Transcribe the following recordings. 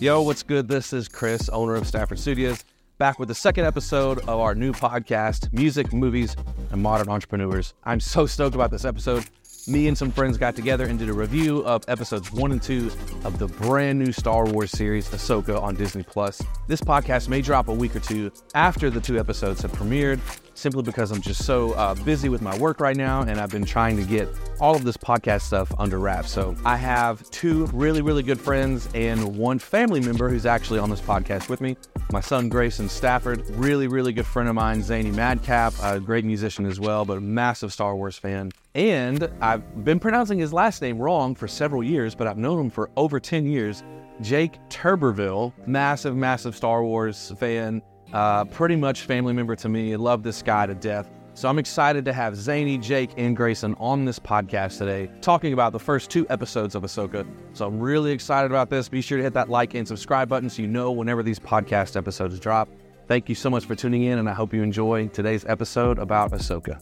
Yo, what's good? This is Chris, owner of Stafford Studios, back with the second episode of our new podcast, Music, Movies, and Modern Entrepreneurs. I'm so stoked about this episode. Me and some friends got together and did a review of episodes one and two of the brand new Star Wars series, Ahsoka, on Disney Plus. This podcast may drop a week or two after the two episodes have premiered, simply because I'm just so uh, busy with my work right now and I've been trying to get all of this podcast stuff under wraps. So I have two really, really good friends and one family member who's actually on this podcast with me. My son Grayson Stafford, really, really good friend of mine, Zany Madcap, a great musician as well, but a massive Star Wars fan. And I've been pronouncing his last name wrong for several years, but I've known him for over 10 years. Jake Turberville, massive, massive Star Wars fan, uh, pretty much family member to me. Love this guy to death. So I'm excited to have Zany, Jake, and Grayson on this podcast today, talking about the first two episodes of Ahsoka. So I'm really excited about this. Be sure to hit that like and subscribe button so you know whenever these podcast episodes drop. Thank you so much for tuning in, and I hope you enjoy today's episode about Ahsoka.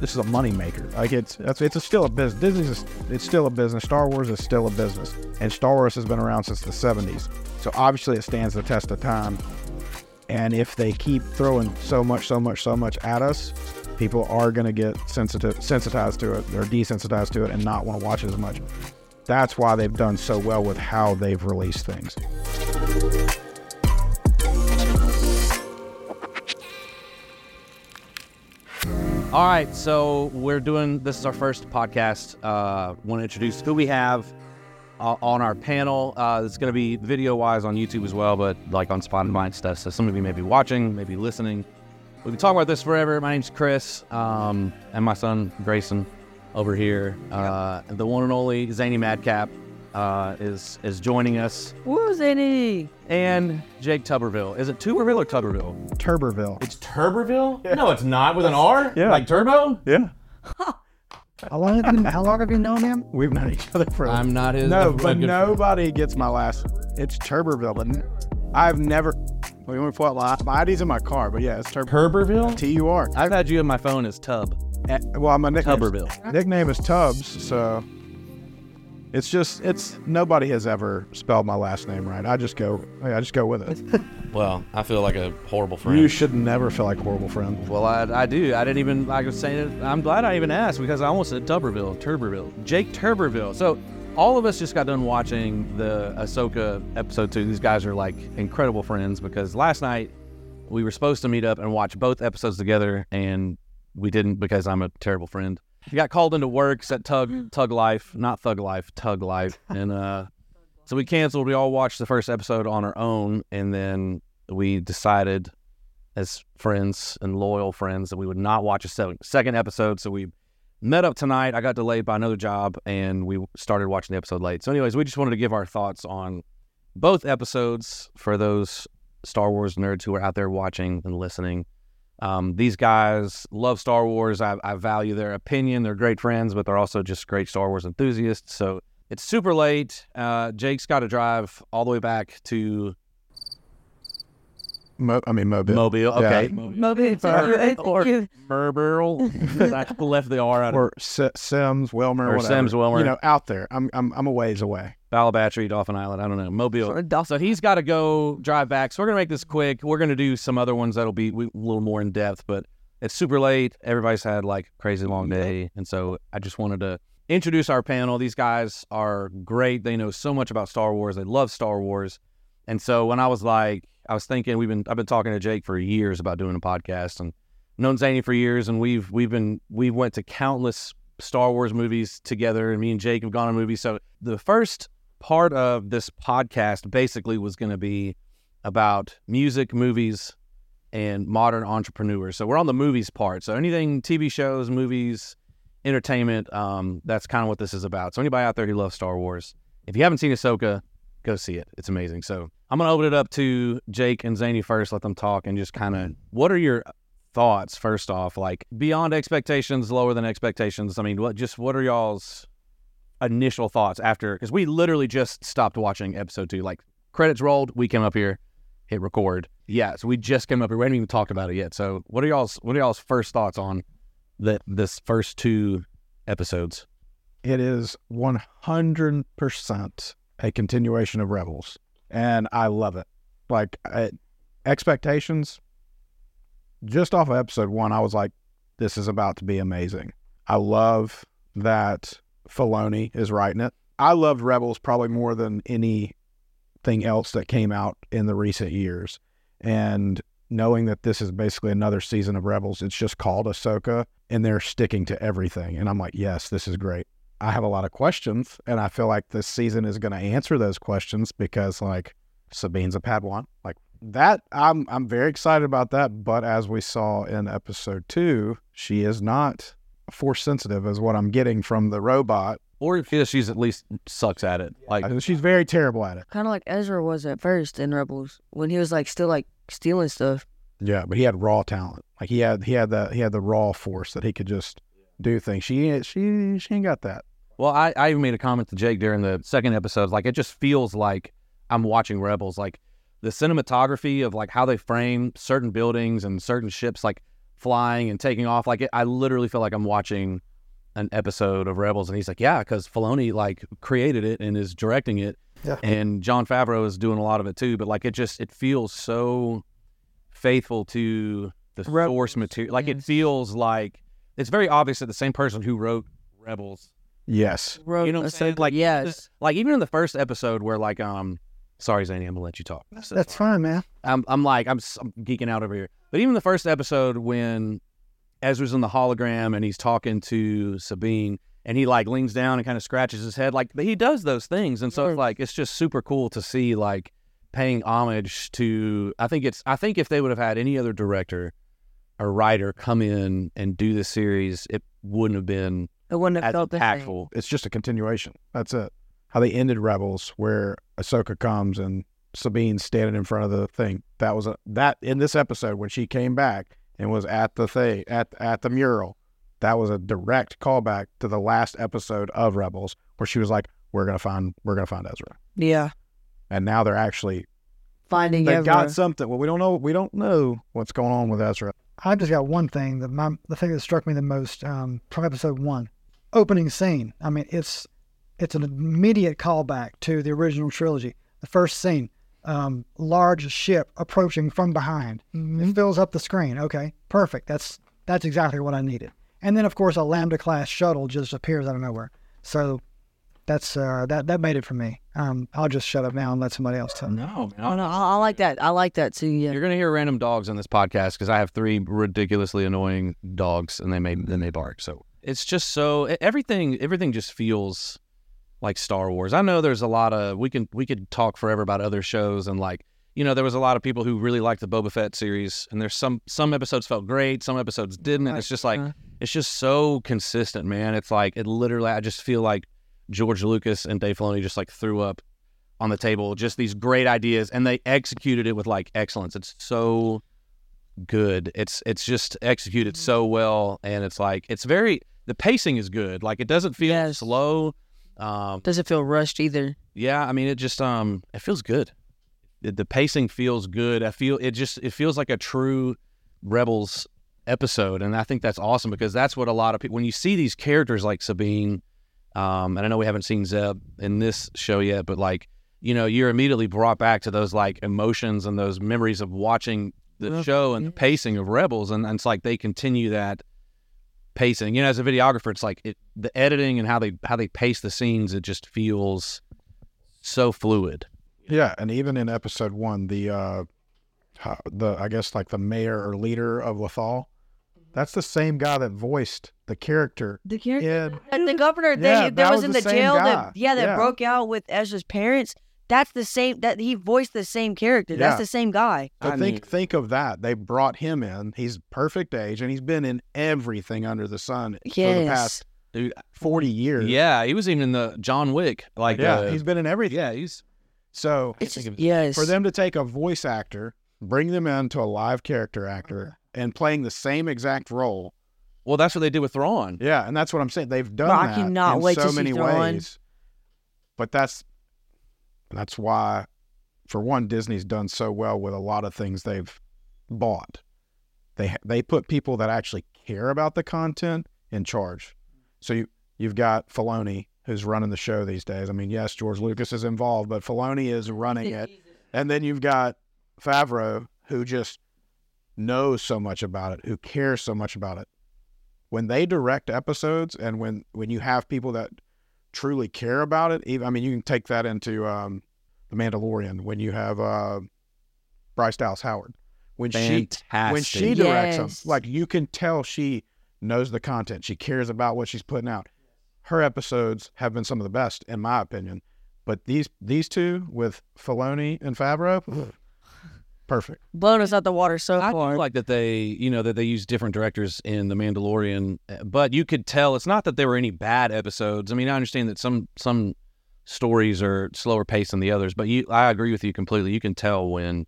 this is a moneymaker. Like it's it's, it's a still a business. Disney's a, it's still a business. Star Wars is still a business, and Star Wars has been around since the '70s. So obviously, it stands the test of time. And if they keep throwing so much, so much, so much at us, people are going to get sensitive, sensitized to it, or desensitized to it, and not want to watch it as much. That's why they've done so well with how they've released things. All right, so we're doing this is our first podcast. Uh, Want to introduce who we have uh, on our panel. Uh, it's going to be video wise on YouTube as well, but like on Spotify and stuff. So some of you may be watching, maybe listening. We've been talking about this forever. My name's Chris, um, and my son Grayson over here. Uh, the one and only Zany Madcap uh, is is joining us, Woo, Zany! and Jake Tuberville. Is it Tuberville or Tuberville? Turberville. It's Turberville? No, it's not with an R? Yeah. Like turbo? Yeah. How long have you, how long have you known him? We've known each other for I'm not his. No, a but good- nobody gets my last. It's Turberville, but n- I've never. We only fought last. My ID's in my car, but yeah, it's Turber. Turberville? T U R. I've had you in my phone as Tub. Eh, Well, my nickname. Tuberville. Nickname is Tubbs, so it's just it's nobody has ever spelled my last name right. I just go. I just go with it. Well, I feel like a horrible friend. you should never feel like a horrible friend. Well, I, I do. I didn't even, like I was saying, I'm glad I even asked because I almost said Tuberville, Turberville, Jake Turberville. So, all of us just got done watching the Ahsoka episode two. These guys are like incredible friends because last night we were supposed to meet up and watch both episodes together, and we didn't because I'm a terrible friend. We got called into work at Tug Tug Life, not Thug Life, Tug Life, and uh, so we canceled. We all watched the first episode on our own, and then we decided as friends and loyal friends that we would not watch a se- second episode. So we met up tonight. I got delayed by another job, and we started watching the episode late. So, anyways, we just wanted to give our thoughts on both episodes for those Star Wars nerds who are out there watching and listening. Um, these guys love Star Wars. I, I value their opinion. They're great friends, but they're also just great Star Wars enthusiasts. So it's super late. Uh, Jake's got to drive all the way back to Mo- I mean, Mobile. Mobile. Okay. Moby, it's Or- you, or- you. Murburl. I left the R out of or S- Sims, Wilmer, Or whatever. Sims, Wilmer. You know, out there. I'm I'm I'm a ways away. Bayou La Batre, Dolphin Island. I don't know. Mobile. Or Dawson. So he's got to go drive back. So we're gonna make this quick. We're gonna do some other ones that'll be we- a little more in depth, but it's super late. Everybody's had like crazy long day, and so I just wanted to introduce our panel. These guys are great. They know so much about Star Wars. They love Star Wars, and so when I was like, I was thinking we've been I've been talking to Jake for years about doing a podcast, and known Zany for years, and we've we've been we went to countless Star Wars movies together, and me and Jake have gone on movies. So the first part of this podcast basically was going to be about music, movies, and modern entrepreneurs. So we're on the movies part. So anything TV shows, movies, entertainment, um, that's kind of what this is about. So anybody out there who loves Star Wars, if you haven't seen Ahsoka, go see it. It's amazing. So I'm to open it up to Jake and Zany first, let them talk and just kind of what are your thoughts first off like beyond expectations lower than expectations i mean what just what are y'all's initial thoughts after because we literally just stopped watching episode two. Like credits rolled, we came up here, hit record. Yeah, so we just came up here. We haven't even talked about it yet. So what are y'all's what are y'all's first thoughts on the this first two episodes? It is 100% a continuation of Rebels. and I love it. Like I, expectations, just off of episode one, I was like, this is about to be amazing. I love that Filoni is writing it. I loved Rebels probably more than anything else that came out in the recent years. And knowing that this is basically another season of Rebels, it's just called Ahsoka, and they're sticking to everything. And I'm like, yes, this is great. I have a lot of questions, and I feel like this season is going to answer those questions because, like, Sabine's a Padawan. Like that, I'm I'm very excited about that. But as we saw in episode two, she is not force sensitive, is what I'm getting from the robot. Or yeah, she's at least sucks at it. Like She's very terrible at it. Kind of like Ezra was at first in Rebels when he was like still like stealing stuff. Yeah, but he had raw talent. Like he had he had that he had the raw force that he could just do things. She ain't- she she ain't got that. Well, I, I even made a comment to Jake during the second episode. Like, it just feels like I'm watching Rebels. Like, the cinematography of like how they frame certain buildings and certain ships, like flying and taking off. Like, it, I literally feel like I'm watching an episode of Rebels. And he's like, yeah, because Filoni like created it and is directing it, Yeah. and Jon Favreau is doing a lot of it too. But like, it just it feels so faithful to the Rebels, source material. Like, it feels like it's very obvious that the same person who wrote Rebels Yes. Wrote you know what I'm saying? Like yes, like even in the first episode where like um sorry Zany, I'm gonna let you talk. That's fine, man. I'm I'm like I'm, s- I'm geeking out over here. But even the first episode when Ezra's in the hologram and he's talking to Sabine and he like leans down and kind of scratches his head like he does those things and so it's like it's just super cool to see like paying homage to I think it's I think if they would have had any other director or writer come in and do the series it wouldn't have been it wouldn't have as felt the same. impactful. It's just a continuation. That's it. How they ended Rebels, where Ahsoka comes and Sabine's standing in front of the thing. That was a that in this episode when she came back and was at the thing at at the mural. That was a direct callback to the last episode of Rebels, where she was like, "We're gonna find we're gonna find Ezra," Yeah, and now they're actually finding they Ezra. got something. Well, we don't know we don't know what's going on with Ezra. I just got one thing that my the thing that struck me the most um, from episode one, opening scene. I mean, it's it's an immediate callback to the original trilogy. The first scene, um, large ship approaching from behind. It fills up the screen. Okay, perfect. That's that's exactly what I needed. And then of course a Lambda class shuttle just appears out of nowhere. So that's uh, that that made it for me. Um, I'll just shut up now and let somebody else tell. No, Oh no, I, I like that. I like that too. Yeah, You're gonna hear random dogs on this podcast because I have three ridiculously annoying dogs, and they may then they bark. So it's just so everything everything just feels like Star Wars. I know there's a lot of we can we could talk forever about other shows and like you know there was a lot of people who really liked the Boba Fett series, and there's some some episodes felt great, some episodes didn't, and it's just like Uh, it's just so consistent, man. It's like it literally. I just feel like George Lucas and Dave Filoni just like threw up on the table just these great ideas, and they executed it with like excellence. It's so good. It's it's just executed so well, and it's like it's very the pacing is good. Like it doesn't feel Yes. slow. Um, doesn't feel rushed either. yeah, I mean it just um it feels good. The, pacing feels good. I feel it just it feels like a true Rebels episode, and I think that's awesome because that's what a lot of people when you see these characters like Sabine, um, and I know we haven't seen Zeb in this show yet, but like you know you're immediately brought back to those like emotions and those memories of watching the Well, show and the pacing of Rebels, and, and it's like they continue that pacing. You know, as a videographer, it's like it, the editing and how they how they pace the scenes. It just feels so fluid. Yeah, and even in episode one, the uh, the I guess like the mayor or leader of Lothal, that's the same guy that voiced the character The character, in. and the governor that, Yeah, that, that was, was in the the, same jail guy. that yeah that Yeah. broke out with Ezra's parents. That's the same that he voiced the same character. Yeah. That's the same guy. So I think mean- think of that. They brought him in. He's perfect age, and he's been in everything under the sun for the past Dude, forty years. yeah, he was even in the John Wick. Like, yeah, uh, he's been in everything. yeah, he's So It's think of- yes. for them to take a voice actor, bring them in to a live character actor, uh-huh. and playing the same exact role. well. That's what they did with Thrawn. Yeah, and that's what I'm saying. They've done Bro, I cannot in wait so to see many Thrawn. ways. But that's that's why, for one, Disney's done so well with a lot of things they've bought. They they put people that actually care about the content in charge. So you you've got Filoni, who's running the show these days. I mean, yes, George Lucas is involved, but Filoni is running it. And then you've got Favreau, who just knows so much about it, who cares so much about it. When they direct episodes, and when when you have people that truly care about it, even I mean, you can take that into um, the Mandalorian. When you have uh, Bryce Dallas Howard, when she when she directs them, like you can tell she knows the content. She cares about what she's putting out. Her episodes have been some of the best, in my opinion. But these these two with Filoni and Favreau, perfect. Blown us out the water so far. I far. do like that they, you know, that they use different directors in The Mandalorian, uh, but you could tell it's not that there were any bad episodes. I mean, I understand that some some stories are slower paced than the others, but you, I agree with you completely. You can tell when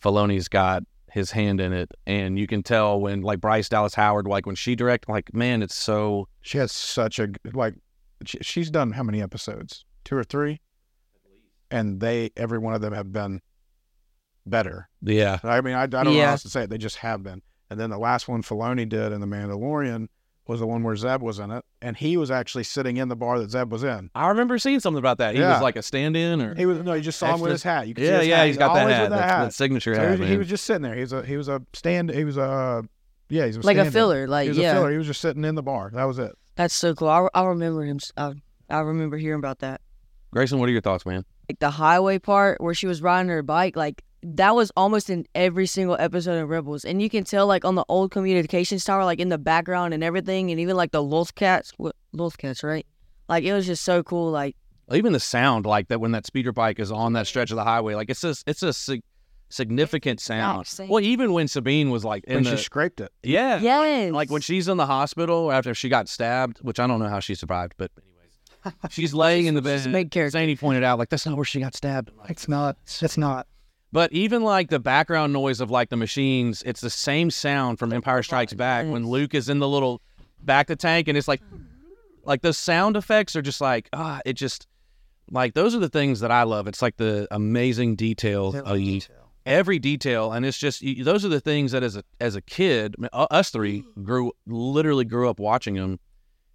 Filoni's got his hand in it, and you can tell when like Bryce Dallas Howard, like when she direct, like man, it's so She has such a like. She, she's done how many episodes? Two or three, and they every one of them have been better. yeah. I mean, I, I don't know how else to say it. They just have been. And then the last one Filoni did in The Mandalorian was the one where Zeb was in it, and he was actually sitting in the bar that Zeb was in. I remember seeing something about that. He Yeah. was like a stand-in, or He was no, you just saw him with his hat. You could see yeah, his yeah, hat. he's got that hat, with that, that that signature So hat. he, was, he was just sitting there. He was a he was a stand. He was a yeah. He was like a stand-in. filler. He Like was yeah, a filler. He was just sitting in the bar. That was it. that's so cool. I, I remember him. I remember hearing about that. Grayson, what are your thoughts, man? Like the highway part where she was riding her bike. Like that was almost in every single episode of Rebels, and you can tell like on the old communications tower, like in the background and everything, and even like the Loth cats. What Loth cats, right? Like it was just so cool. Like even the sound like that when that speeder bike is on that stretch of the highway like it's a it's a sig- significant sound well even when sabine was like in When the she scraped it. yeah yes, like when she's in the hospital after she got stabbed which i don't know how she survived but anyways she's laying in the bed She's a big character. Zany pointed out like that's not where she got stabbed It's not. It's not. But even like the background noise of like the machines it's the same sound from empire strikes back when luke is in the little back the tank and it's like like those sound effects are just like ah it just like those are the things that I love. It's like the amazing detail of every detail, and it's just those are the things that as a as a kid, I mean, u- us three grew literally grew up watching them,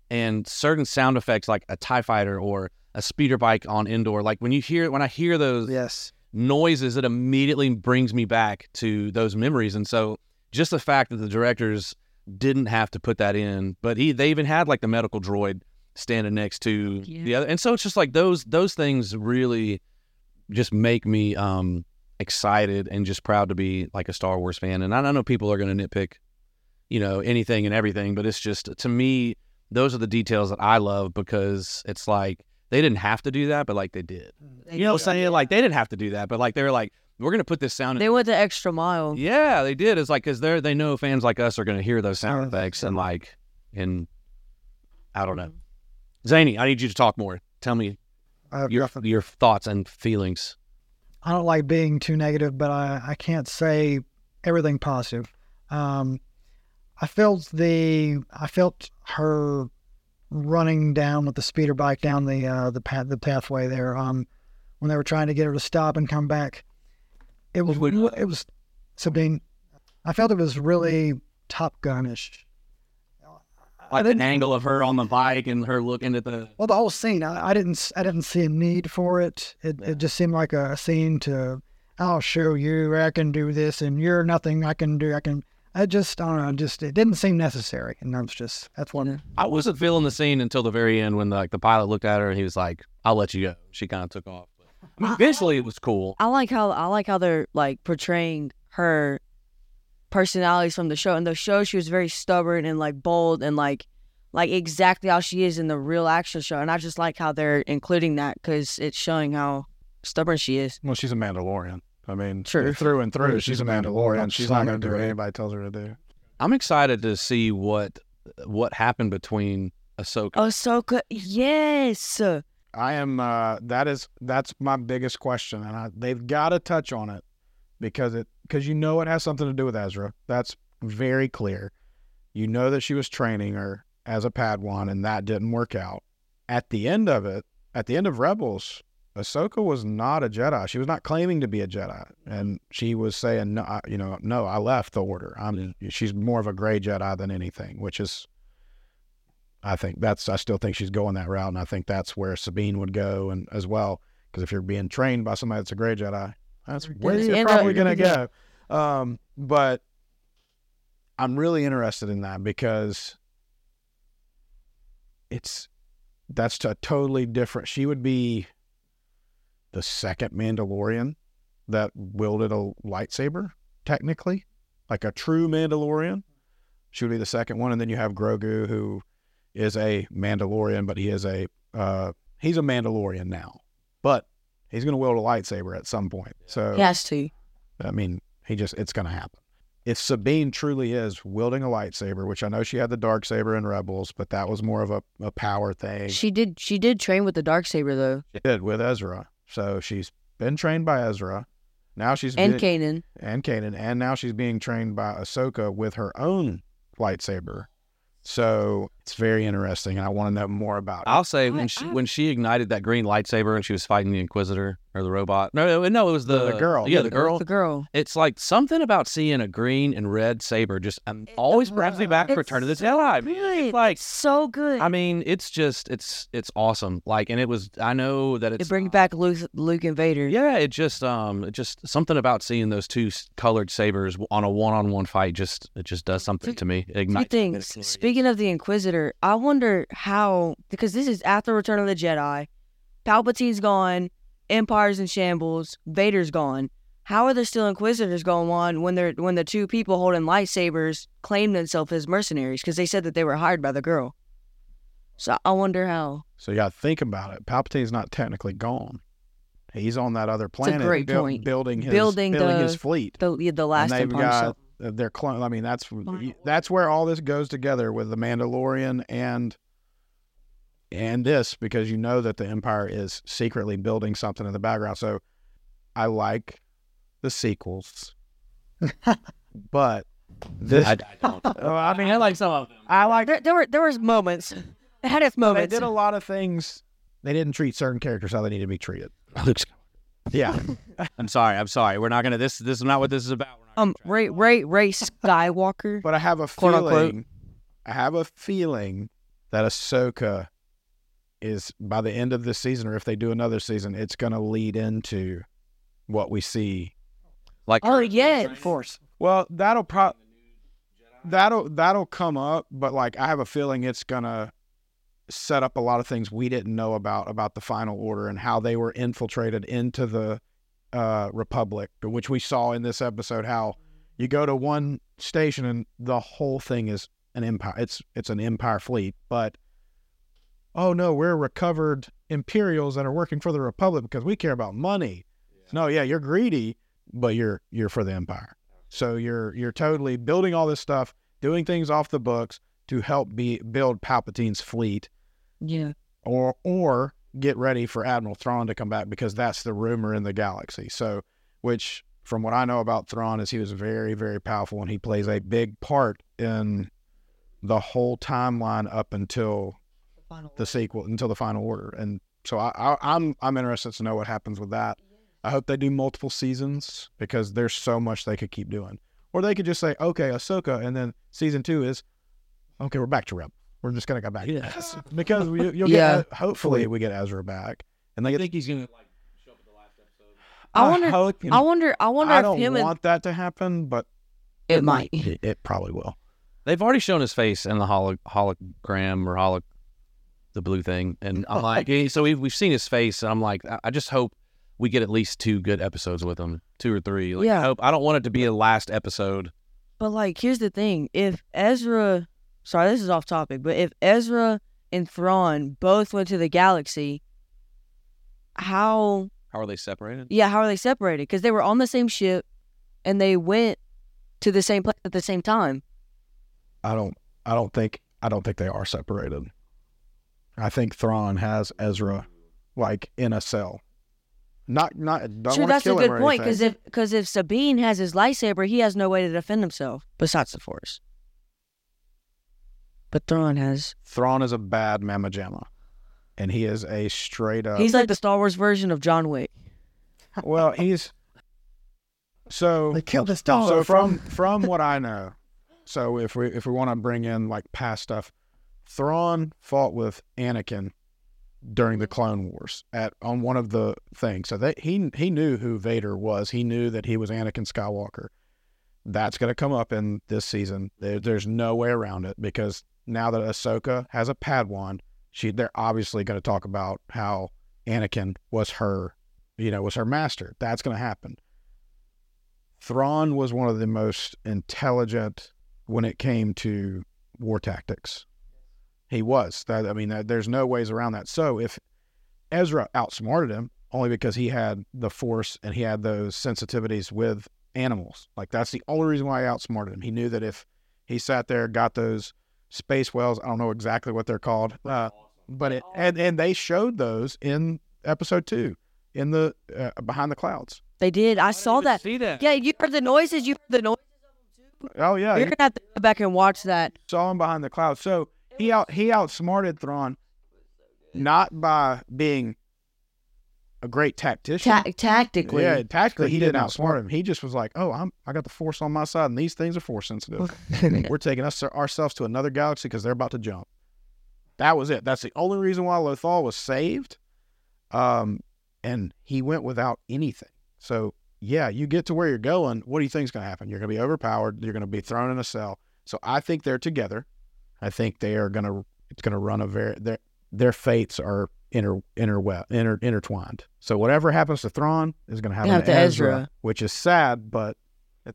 and certain sound effects like a Tie Fighter or a speeder bike on Endor, like when you hear when I hear those Yes. Noises, it immediately brings me back to those memories. And so just the fact that the directors didn't have to put that in, but he they even had like the medical droid standing next to Yeah. the other. And so it's just like those those things really just make me um excited and just proud to be like a Star Wars fan. And I know people are going to nitpick, you know, anything and everything, but it's just to me those are the details that I love because it's like they didn't have to do that, but like they did. You know what I'm saying? Like they didn't have to do that, but like they were like, we're gonna put this sound. they In. went the extra mile. Yeah, they did. It's like because they're they know fans like us are gonna hear those sound Sound effects and like and I don't know. Zany, I need you to talk more. Tell me I have your nothing. your thoughts and feelings. I don't like being too negative, but I, I can't say everything positive. Um, I felt the I felt her running down with the speeder bike down the uh, the path the pathway there. Um, when they were trying to get her to stop and come back, it was it was Sabine. I felt it was really Top Gunish. Like an angle of her on the bike and her looking at the. Well, the whole scene, I, I didn't, I didn't see a need for it. It, it just seemed like a, scene to, I'll show you, I can do this, and you're nothing I can do. I can. I just, I don't know, just it didn't seem necessary, and that's just that's one. I wasn't feeling the scene until the very end when like the pilot looked at her and he was like, "I'll let you go." She kind of took off. But, I mean, eventually, it was cool. I like how I like how they're like portraying her personalities from the show. In the show, she was very stubborn and like bold and like like exactly how she is in the real action show. And I just like how they're including that because it's showing how stubborn she is. Well, she's a Mandalorian. I mean, True. through and through, she's a Mandalorian. She's not going to do what anybody tells her to do. I'm excited to see what what happened between Ahsoka. Ahsoka, yes. I am. Uh, that is that's my biggest question, and I, they've got to touch on it because it because you know it has something to do with Ezra. That's very clear. You know that she was training her as a Padawan, and that didn't work out. At the end of it, at the end of Rebels, Ahsoka was not a Jedi. She was not claiming to be a Jedi, and she was saying, "No, I, you know, no, I left the Order. I'm." She's more of a gray Jedi than anything, which is I think that's I still think she's going that route, and I think that's where Sabine would go, and as well because if you're being trained by somebody that's a gray Jedi, that's where you're probably going to go. Um, but I'm really interested in that because it's that's a totally different. She would be the second Mandalorian that wielded a lightsaber, technically, like a true Mandalorian. She would be the second one, and then you have Grogu, who is a Mandalorian, but he is a uh, he's a Mandalorian now, but he's going to wield a lightsaber at some point. So He has to. I mean, he just it's going to happen. If Sabine truly is wielding a lightsaber, which I know she had the dark saber in Rebels, but that was more of a, a power thing. She did. She did train with the dark saber though, She did with Ezra, so she's been trained by Ezra. Now she's and Kanan. and Kanan, and now she's being trained by Ahsoka with her own lightsaber. So it's very interesting, and I want to know more about it. I'll say I- when she I- when she ignited that green lightsaber and she was fighting the Inquisitor or the robot. No, no, no, it was the, The- the girl. Yeah, The the girl. The girl. It's like something about seeing a green and red saber just um, always brings me back to Return of the Jedi. man. Good. It's like so good. I mean, it's just it's it's awesome. Like, and it was I know that it's it brings back Luke, Luke and Vader. yeah, it just um, it just something about seeing those two colored sabers on a one-on-one fight just it just does something to me. It Two things. midichlorians. Speaking of the Inquisitor, I wonder how because this is after Return of the Jedi. Palpatine's gone, Empire's in shambles, Vader's gone. How are there still Inquisitors going on when they're when the two people holding lightsabers claim themselves as mercenaries because they said that they were hired by the girl. So I wonder how. So yeah, think about it. Palpatine's not technically gone. He's on that other planet, great buil- point. building his Building building the- his fleet. The the last and they've Empire. got Uh, their clone. I mean, that's that's where all this goes together with the Mandalorian and and this because you know that the Empire is secretly building something in the background. So I like the sequels, but this I, I don't. Oh, I mean, I like some of them. I like There, there were there was moments. It had its they did a lot of things. They didn't treat certain characters how they needed to be treated. Luke's- Yeah, I'm sorry. I'm sorry. We're not gonna. This this is not what this is about. We're not um, gonna Rey Rey Rey Skywalker. but I have a feeling. unquote. I have a feeling that Ahsoka is by the end of this season, or if they do another season, it's going to lead into what we see. like Oh yeah, of course. Well, that'll pro that'll that'll come up, but like I have a feeling it's gonna set up a lot of things we didn't know about about the final order and how they were infiltrated into the uh, republic, which we saw in this episode. How you go to one station and the whole thing is an empire. It's it's an empire fleet, but oh no, we're recovered Imperials that are working for the Republic because we care about money. No, yeah, you're greedy, but you're you're for the empire. So you're you're totally building all this stuff, doing things off the books to help be build Palpatine's fleet, Yeah. or or get ready for Admiral Thrawn to come back because that's the rumor in the galaxy. So, which from what I know about Thrawn is he was very very powerful and he plays a big part in the whole timeline up until the sequel until the final order. And so I, I, I'm I'm interested to know what happens with that. I hope they do multiple seasons because there's so much they could keep doing. Or they could just say, okay, Ahsoka, and then season two is, okay, we're back to Rebel. We're just gonna go back. Yes. because we, you'll Yeah. get hopefully we get Ezra back, and they I think he's gonna like show up at the last episode. I wonder- hope, I wonder. I wonder I if don't him and want that to happen, but it might. it, it probably will. They've already shown his face in the holo- hologram or holo, the blue thing, and I'm like, eh, so we've we've seen his face, and I'm like, I, I just hope we get at least two good episodes with him, two or three. Like, Yeah. I hope. I don't want it to be a last episode. But like, here's the thing: if Ezra, sorry, this is off topic, but if Ezra and Thrawn both went to the galaxy, how? How are they separated? Yeah, how are they separated? Because they were on the same ship, and they went to the same place at the same time. I don't. I don't think. I don't think they are separated. I think Thrawn has Ezra, like in a cell. Not. Not. Don't Sure, that's a kill him good point. Because if because if Sabine has his lightsaber, he has no way to defend himself besides the Force. But Thrawn has. Thrawn is a bad Mama Jamma, and he is a straight up. He's like the Star Wars version of John Wick. well, he's so. They killed his daughter. So from from what I know, so if we if we want to bring in like past stuff, Thrawn fought with Anakin during the Clone Wars at on one of the things. So that he he knew who Vader was. He knew that he was Anakin Skywalker. That's going to come up in this season. There, there's no way around it because now that Ahsoka has a Padawan, she they're obviously going to talk about how Anakin was her, you know, was her master. That's going to happen. Thrawn was one of the most intelligent when it came to war tactics. He was. That I mean, there's no ways around that. So if Ezra outsmarted him only because he had the force and he had those sensitivities with animals, like that's the only reason why he outsmarted him. He knew that if he sat there, got those space whales, I don't know exactly what they're called, uh, but it and and they showed those in episode two in the uh, behind the clouds. They did. I saw that. See that? Yeah, you heard the noises. You heard the noise. Oh yeah, You're gonna have to go back and watch that. saw him behind the clouds. So he out he outsmarted Thrawn, not by being a great tactician. Ta- tactically, Yeah, tactically he, He didn't outsmart him. He just was like, "Oh, I'm I got the force on my side, and these things are force sensitive. We're taking us ourselves to another galaxy because they're about to jump." That was it. That's the only reason why Lothal was saved. Um, and he went without anything. So yeah, you get to where you're going. What do you think is going to happen? You're going to be overpowered. You're going to be thrown in a cell. So I think they're together. I think they are going to. It's going to run a very their their fates are inter interwe- inter intertwined. So whatever happens to Thrawn is going to happen Happen to to Ezra, Ezra. which is sad, but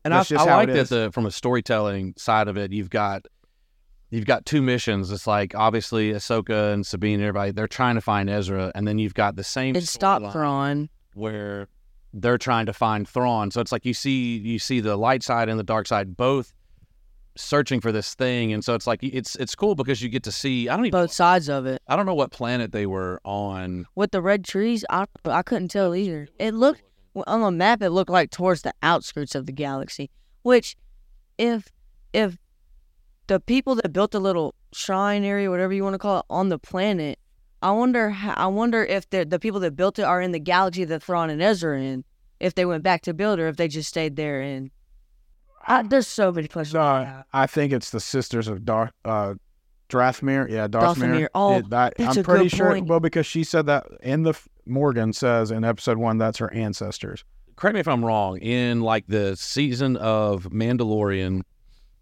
And I, just I how like it that is. the from a storytelling side of it, you've got you've got two missions. It's like obviously Ahsoka and Sabine, and everybody they're trying to find Ezra, and then you've got the same and stop Thrawn. where they're trying to find Thrawn. So it's like you see you see the light side and the dark side both searching for this thing, and so it's like it's it's cool because you get to see. I don't even Both sides of it. I don't know what planet they were on. With the red trees, I I couldn't tell either. It looked on the map. It looked like towards the outskirts of the galaxy. Which, if if the people that built the little shrine area, whatever you want to call it, on the planet, I wonder. How, I wonder if the the people that built it are in the galaxy that Thrawn and Ezra in. If they went back to build, or if they just stayed there. And I, there's so many questions. I No, have. I think it's the sisters of Dar uh Drathmir. Yeah, Darthmir. Dathomir. Oh, It- that- that's I'm a pretty good sure. point. Well, because she said that in the Morgan says in episode one that's her ancestors. correct me if I'm wrong, in like the season of Mandalorian,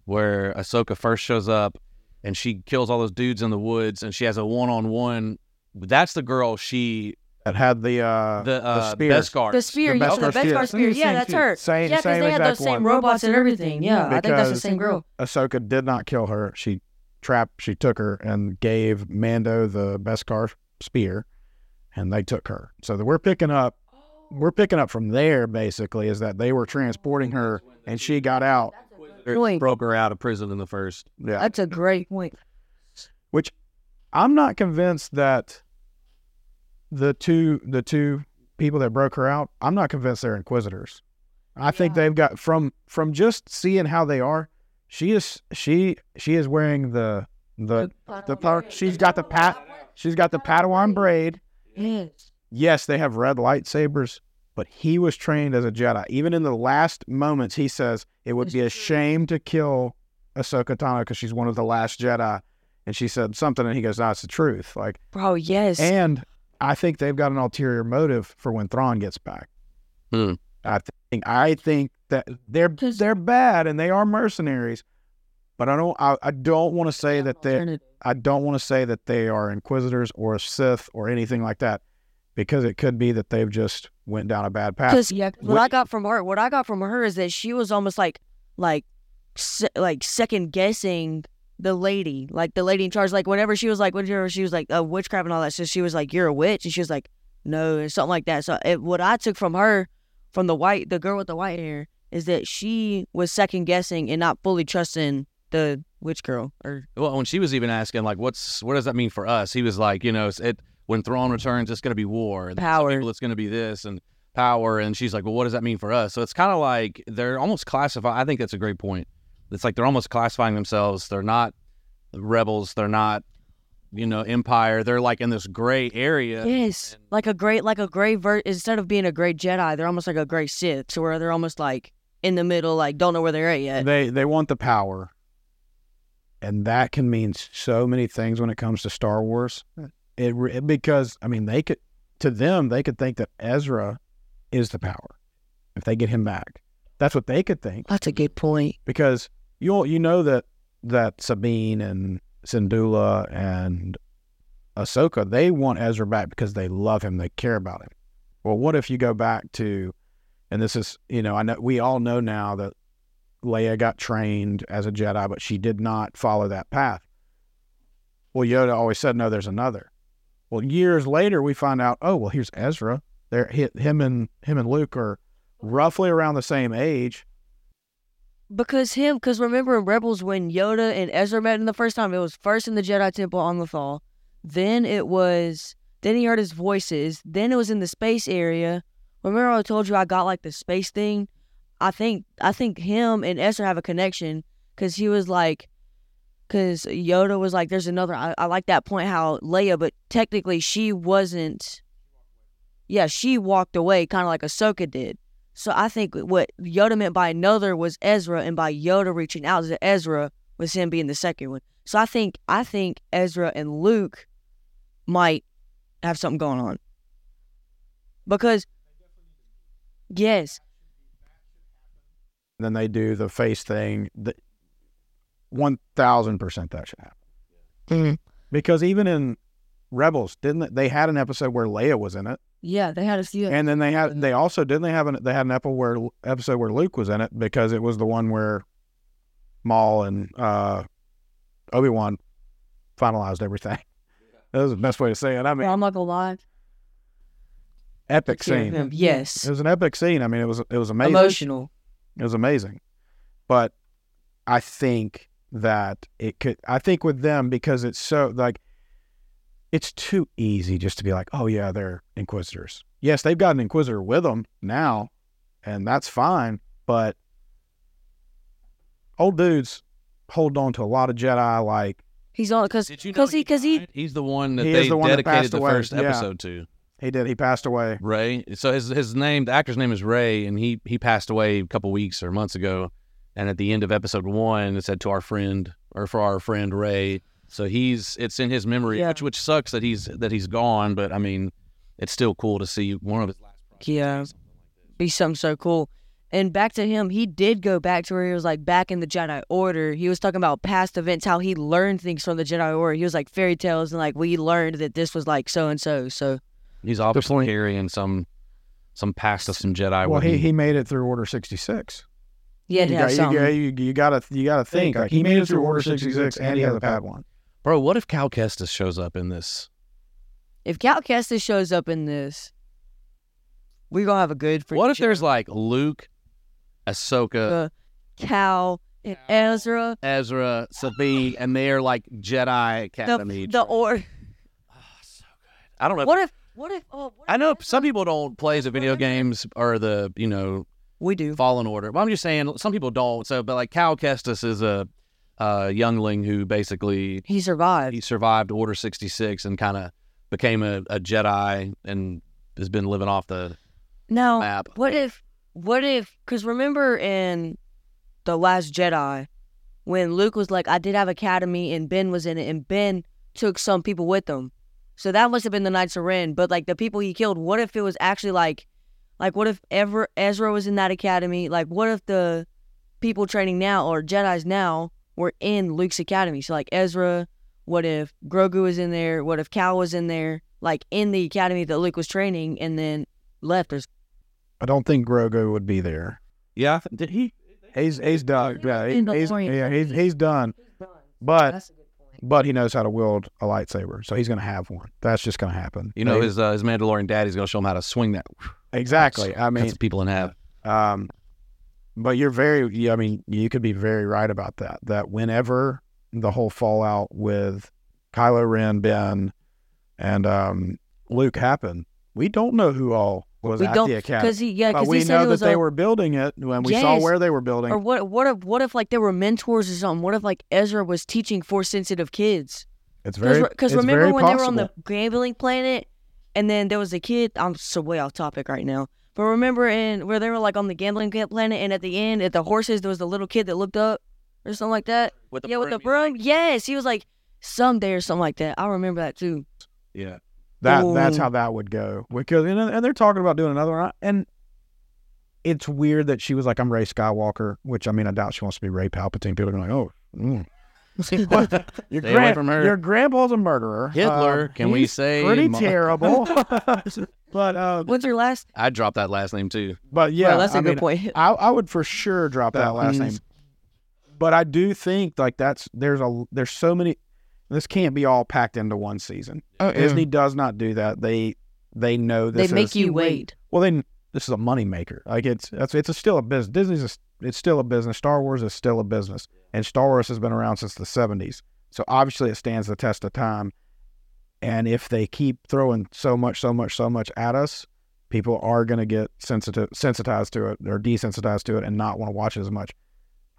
where Ahsoka first shows up and she kills all those dudes in the woods and she has a one on one. That's the girl she That had the uh the uh spear. Beskar. The spear, The yeah, Beskar the spear. Beskar spear. Yeah, that's her. Same, Yeah, because they had those same one. robots and everything. Yeah, I think that's the same girl. Ahsoka did not kill her. She trapped. She took her and gave Mando the Beskar spear, and they took her. So that we're picking up. We're picking up from there. Basically, is that they were transporting her, and she got out. Broke her out of prison in the first. Yeah, That's a great point. which I'm not convinced that the two the two people that broke her out. I'm not convinced they're inquisitors. I think Yeah. they've got from from just seeing how they are. She is she she is wearing the the the part. She's got the pat. She's got the Padawan braid. Yes. Yes, they have red lightsabers, but he was trained as a Jedi. Even in the last moments, he says it would be a shame to kill Ahsoka Tano because she's one of the last Jedi. And she said something, and he goes, "No, the truth." Like, Bro, yes. and I think they've got an ulterior motive for when Thrawn gets back. Hmm. I think I think that they're 'Cause- they're bad and they are mercenaries, but I don't I, I don't want to say that they I don't want to say that they are Inquisitors or Sith or anything like that, because it could be that they've just went down a bad path. Because yeah, what What- I got from her, what I got from her is that she was almost like, like, se- like second guessing the lady, like the lady in charge. Like whenever she was like, whenever she was like, uh, witchcraft and all that. So she was like, "You're a witch," and she was like, "No," and something like that. So it, what I took from her, from the white, the girl with the white hair, is that she was second guessing and not fully trusting the witch girl. Or Well, when she was even asking like, "What's what does that mean for us?" He was like, "You know, it when Thrawn returns, it's going to be war. Power. people, it's going to be this and power." And she's like, "Well, what does that mean for us?" So it's kind of like they're almost classified. I think that's a great point. It's like they're almost classifying themselves. They're not rebels. They're not, you know, empire. They're like in this gray area. yes, like a great, like a gray ver. Instead of being a great Jedi, they're almost like a gray Sith, so where they're almost like in the middle, like don't know where they're at yet. they they want the power. and that can mean so many things when it comes to Star Wars. It, re- because I mean they could to them they could think that Ezra is the power if they get him back. That's what they could think That's a good point. because you you know that that Sabine and Syndulla and Ahsoka they want Ezra back because they love him, they care about him. Well, what if you go back to, and this is you know I know we all know now that Leia got trained as a Jedi, but she did not follow that path. Well, Yoda always said no. There's another. Well, years later we find out. Oh, well, here's Ezra. There, him and him and Luke are roughly around the same age. Because him, because remember in Rebels when Yoda and Ezra met in the first time, it was first in the Jedi Temple on Lothal. Then it was, then he heard his voices. Then it was in the space area. Remember I told you I got like the space thing? I think, I think him and Ezra have a connection because he was like, because Yoda was like, there's another, I, I like that point how Leia, but technically she wasn't, yeah, she walked away kind of like Ahsoka did. So I think what Yoda meant by another was Ezra, and by Yoda reaching out to Ezra was him being the second one. So I think I think Ezra and Luke might have something going on because yes, then they do the face thing. The one thousand percent that should happen. Mhm. Because even in Rebels, didn't they, they had an episode where Leia was in it, yeah, they had a few. and then they had they also didn't they have an they had an episode where episode where Luke was in it because it was the one where Maul and uh, Obi Wan finalized everything. That was the best way to say it. I mean, I'm not gonna lie. epic scene. Yes, It was an epic scene. I mean, it was it was amazing. emotional. It was amazing. But I think that it could I think with them because it's so like it's too easy just to be like, "Oh yeah, they're inquisitors." Yes, they've got an inquisitor with them now, and that's fine, but old dudes hold on to a lot of Jedi like He's on because Did you know because he because he died? He's the one that He is they the one that dedicated passed the away, first yeah. episode to. he did. He passed away. Ray. So his his name, the actor's name is Ray, and he he passed away a couple weeks or months ago. And at the end of episode one, it said to our friend or for our friend Ray. So he's it's in his memory, Yeah. which which sucks that he's that he's gone. But I mean, it's still cool to see one of his last. Yeah. do something like this. be something so cool. And back to him, he did go back to where he was like back in the Jedi Order. He was talking about past events, how he learned things from the Jedi Order. He was like fairy tales and like we learned that this was like so and so. So He's obviously point. carrying some some past of some Jedi. Well, with he, he made it through Order 66. Yeah, had you, have got, you, you, you, gotta you gotta think like he made it through Order 66 and he has a Padawan. Bro, what if Cal Kestis shows up in this? If Cal Kestis shows up in this, we're gonna have a good What if show. there's like Luke, Ahsoka, Uh, Cal and Ezra, Ezra, Sabine, and they're like Jedi the Academy. the or Oh, so good. I don't know. what if what if oh what I know Ezra- some people don't play the video games or the you know we do. Fallen Order. But I'm just saying some people don't. So, but like Cal Kestis is a, a youngling who basically He survived. he survived Order 66 and kind of became a, a Jedi and has been living off the Now, map. what if, what if, because remember in The Last Jedi, when Luke was like, I did have Academy and Ben was in it, and Ben took some people with him. So that must have been the Knights of Ren. But like the people he killed, what if it was actually like, like what if ever Ezra was in that academy? Like what if the people training now or Jedi's now were in Luke's academy? So like Ezra, what if Grogu was in there? What if Cal was in there? Like in the academy that Luke was training and then left or I don't think Grogu would be there. Yeah, did he? He's he's done. Yeah, he- In the he's, yeah, he's he's done. But That's a good point. but he knows how to wield a lightsaber, so he's gonna have one. That's just gonna happen. You know, They- his uh, his Mandalorian daddy's gonna show him how to swing that. exactly. I mean, some people in half. Um, but you're very, I mean, you could be very right about that. That whenever the whole fallout with Kylo Ren, Ben, and um, Luke happened, we don't know who all was We at don't the academy. he yeah But because we know that they a, were building it when we saw where they were building. or what what if what if like there were mentors or something? What if like Ezra was teaching force sensitive kids? it's very Because remember very when they were on the gambling planet, and then there was a kid. I'm so way off topic right now. But remember in where they were like on the gambling planet, and at the end, at the horses, there was the little kid that looked up or something like that. With the yeah, with the broom, broom. Yes, he was like someday or something like that. I remember that too. Yeah. That that's how that would go. Because and, and they're talking about doing another one. And it's weird that she was like, "I'm Rey Skywalker," which I mean, I doubt she wants to be Rey Palpatine. People are gonna like, "Oh, mm. Your, Stay away from her. your grandpa's a murderer." Hitler, Um, can we say pretty mo- terrible? but uh, What's your last? I dropped that last name too. but yeah, well, that's a I good mean, point. I, I would for sure drop that last Mm. name. But I do think like that's there's a there's so many. This can't be all packed into one season. Disney does not do that. They they know this. They this make is, you wait. well. Then this is a money maker. Like it's it's it's a still a business. Disney's a, it's still a business. Star Wars is still a business, and Star Wars has been around since the '70s. So obviously it stands the test of time. And if they keep throwing so much, so much, so much at us, people are going to get sensitive, sensitized to it or desensitized to it, and not want to watch it as much.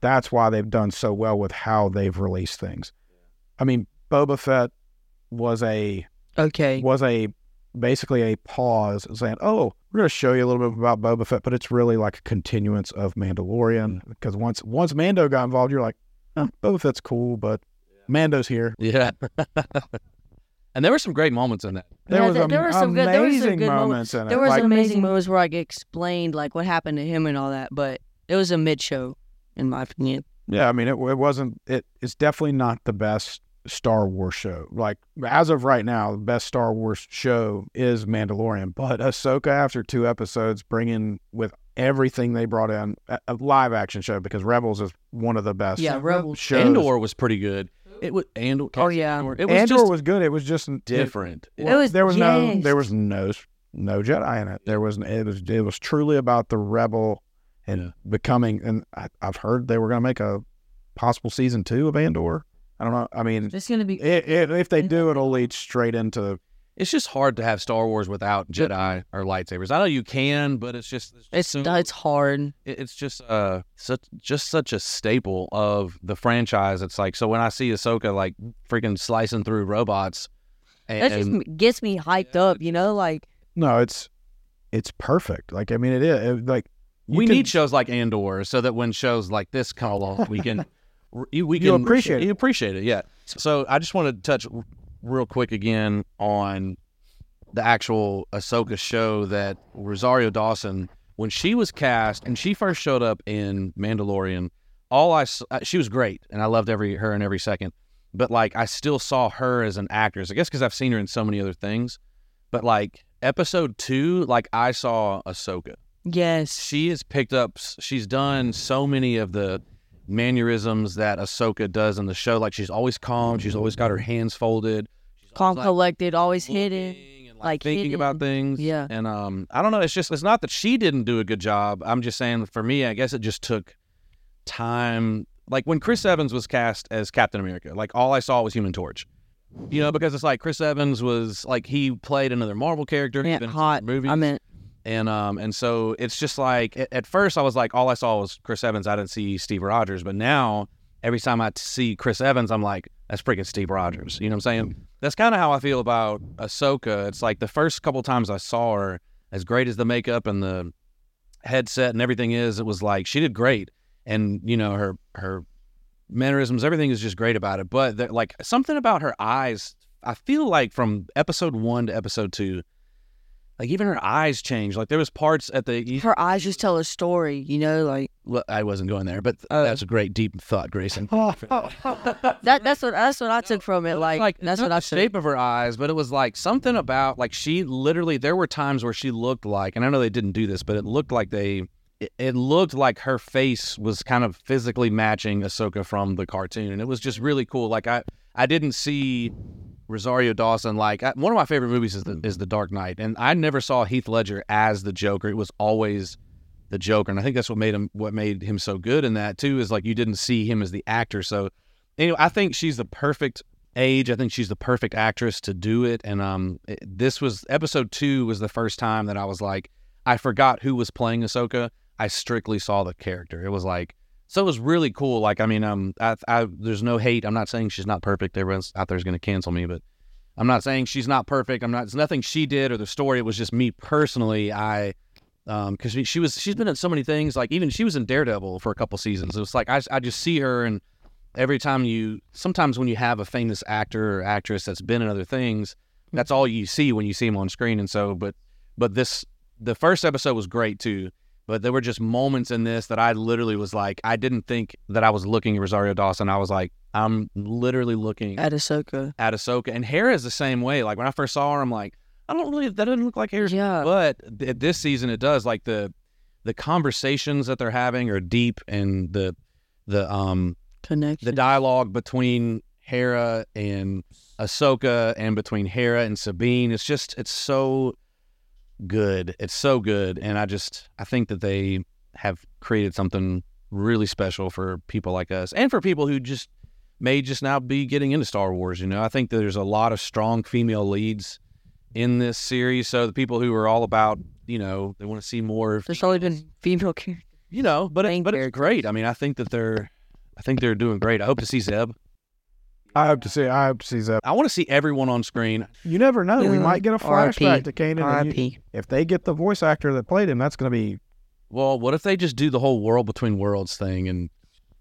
That's why they've done so well with how they've released things. I mean, Boba Fett was a Okay. was a basically a pause saying, "Oh, we're going to show you a little bit about Boba Fett," but it's really like a continuance of Mandalorian because once once Mando got involved, you're like, oh, "Boba Fett's cool, but Mando's here." Yeah. and there were some great moments in that. There Yeah, was there- am- there were some good- there were some amazing good moments. moments in it. There was like, amazing moments where like explained like what happened to him and all that, but it was a mid show, in my opinion. yeah, I mean, it, it wasn't. It, it's definitely not the best Star Wars show. Like as of right now, the best Star Wars show is Mandalorian. But Ahsoka, after two episodes, bringing with everything they brought in, a, a live action show because Rebels is one of the best. Yeah, Rebels. shows. Andor was pretty good. It was Andor. Oh, yeah. Andor. It was Andor just was good. It was just different. It was- there was no there was no no Jedi in it. There was it was it was truly about the rebel and Yeah. becoming. And I, I've heard they were going to make a possible season two of Andor. I don't know. I mean, It's gonna be. it, it, if they do, it'll lead straight into. It's just hard to have Star Wars without Jedi or lightsabers. I know you can, but it's just it's, It's so- it's hard. it- it's just uh such just such a staple of the franchise. It's like so when I see Ahsoka like freaking slicing through robots, and, That just m- gets me hyped up. You know, like No, it's it's perfect. Like I mean, it is it- like we can- need shows like Andor so that when shows like this come along, we can we we can You'll appreciate it. You appreciate it, yeah. So I just want to touch r- real quick again on the actual Ahsoka show that Rosario Dawson when she was cast and she first showed up in Mandalorian. All I uh, she was great and I loved every her in every second, but like I still saw her as an actress. I guess because I've seen her in so many other things, but like episode two, like I saw Ahsoka yes, she has picked up she's done so many of the mannerisms that Ahsoka does in the show like she's always calm she's always got her hands folded she's calm, always, like, collected, always hidden. and, like, like, thinking hidden. about things Yeah. and um I don't know it's just it's not that she didn't do a good job I'm just saying for me I guess it just took time like when Chris Evans was cast as Captain America like all I saw was Human Torch you know because it's like Chris Evans was like he played another Marvel character Yeah, hot. movies I meant and um and so it's just like at, first I was like all I saw was Chris Evans. I didn't see Steve Rogers, but now every time I see Chris Evans, I'm like that's freaking Steve Rogers. You know what I'm saying? That's kind of how I feel about Ahsoka. It's like the first couple times I saw her, as great as the makeup and the headset and everything is, it was like she did great, and you know her her mannerisms, everything is just great about it. But like something about her eyes, I feel like from episode one to episode two like even her eyes changed. Like there was parts at the. her eyes just tell a story. You know, like Well, I wasn't going there, but Oh. that's a great deep thought, Grayson. that. That's what that's what I took from it. Like, like that's not what the I took. shape of her eyes, but it was like something about like she literally. There were times where she looked like, and I know they didn't do this, but it looked like they. It, it looked like her face was kind of physically matching Ahsoka from the cartoon, and it was just really cool. Like I, I didn't see Rosario Dawson like I, one of my favorite movies is the is the Dark Knight, and I never saw Heath Ledger as the Joker. It was always the Joker, and I think that's what made him what made him so good in that too. Is like you didn't see him as the actor. So anyway, I think she's the perfect age. I think she's the perfect actress to do it. And um, it- this was episode two was the first time that I was like, I forgot who was playing Ahsoka. I strictly saw the character. It was like so it was really cool. Like I mean, um, I, I there's no hate. I'm not saying she's not perfect. Everyone's out there is going to cancel me, but I'm not saying she's not perfect. I'm not. It's nothing she did or the story. It was just me personally. I um because she, she was she's been in so many things like even she was in daredevil for a couple seasons it was like i, I just see her and every time you sometimes when you have a famous actor or actress that's been in other things, that's all you see when you see them on screen. And so, but but this the first episode was great too. But there were just moments in this that I literally was like, I didn't think that I was looking at Rosario Dawson. I was like, I'm literally looking At Ahsoka. at Ahsoka. And Hera is the same way. Like when I first saw her, I'm like, I don't really that doesn't look like Hera. Yeah. But th- this season it does. Like the the conversations that they're having are deep and the the um Connection. the dialogue between Hera and Ahsoka and between Hera and Sabine. It's just it's so good. It's so good. And I just I think that they have created something really special for people like us and for people who just may just now be getting into Star Wars. You know, I think that there's a lot of strong female leads in this series. So the people who are all about, you know, they want to see more. There's only been female characters. you know, but it, but it's great. I mean, I think that they're, I think they're doing great. I hope to see Zeb. I hope to see. I hope to see Zeb. I want to see everyone on screen. You never know. We might get a R.I.P. flashback to Kanan. and you- R.I.P. If they get the voice actor that played him, that's going to be. Well, what if they just do the whole world between worlds thing and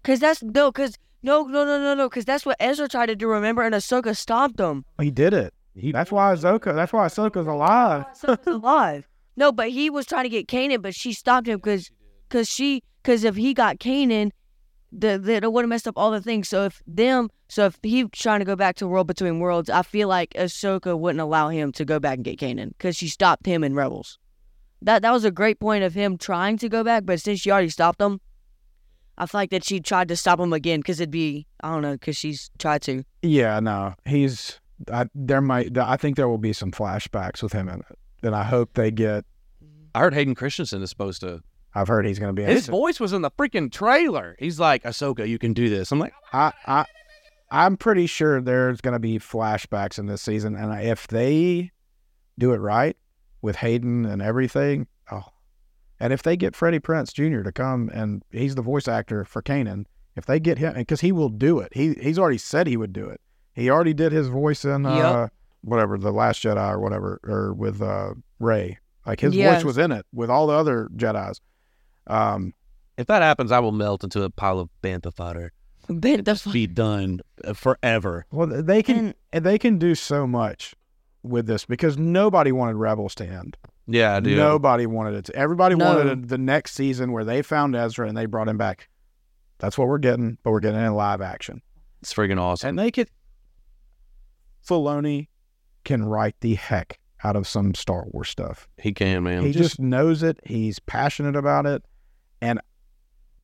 Cause that's no, cause no, no, no, no, no, cause that's what Ezra tried to do. Remember, and Ahsoka stopped him. He did it. he, That's why Ahsoka. That's why Ahsoka's alive. Ahsoka's alive. No, but he was trying to get Kanan, but she stopped him because, cause she, cause if he got Kanan, the, the it would have messed up all the things. So if them, so if he trying to go back to World Between Worlds, I feel like Ahsoka wouldn't allow him to go back and get Kanan because she stopped him in Rebels. That that was a great point of him trying to go back, but since she already stopped him, I feel like that she tried to stop him again because it'd be I don't know because she's tried to. Yeah, no, he's. I, there might. I think there will be some flashbacks with him in it, and I hope they get. I heard Hayden Christensen is supposed to. I've heard he's going to be. His it. voice was in the freaking trailer. He's like, Ahsoka, you can do this. I'm like, I, I, I'm pretty sure there's going to be flashbacks in this season, and if they do it right with Hayden and everything, oh, and if they get Freddie Prinze Jr. to come and he's the voice actor for Kanan, if they get him, because he will do it. He he's already said he would do it. He already did his voice in uh, Yep. whatever the Last Jedi or whatever, or with uh, Rey. Like his Yes. voice was in it with all the other Jedi's. Um, if that happens, I will melt into a pile of bantha fodder. Ben, the Just be done uh, forever. Well, they can And- and they can do so much with this because nobody wanted Rebels to end. Yeah, I do. Nobody wanted it to. Everybody No. wanted it, the next season where they found Ezra and they brought him back. That's what we're getting, but we're getting it in live action. It's freaking awesome. And they could. Filoni can write the heck out of some Star Wars stuff. he can, man. he just knows it. He's passionate about it. And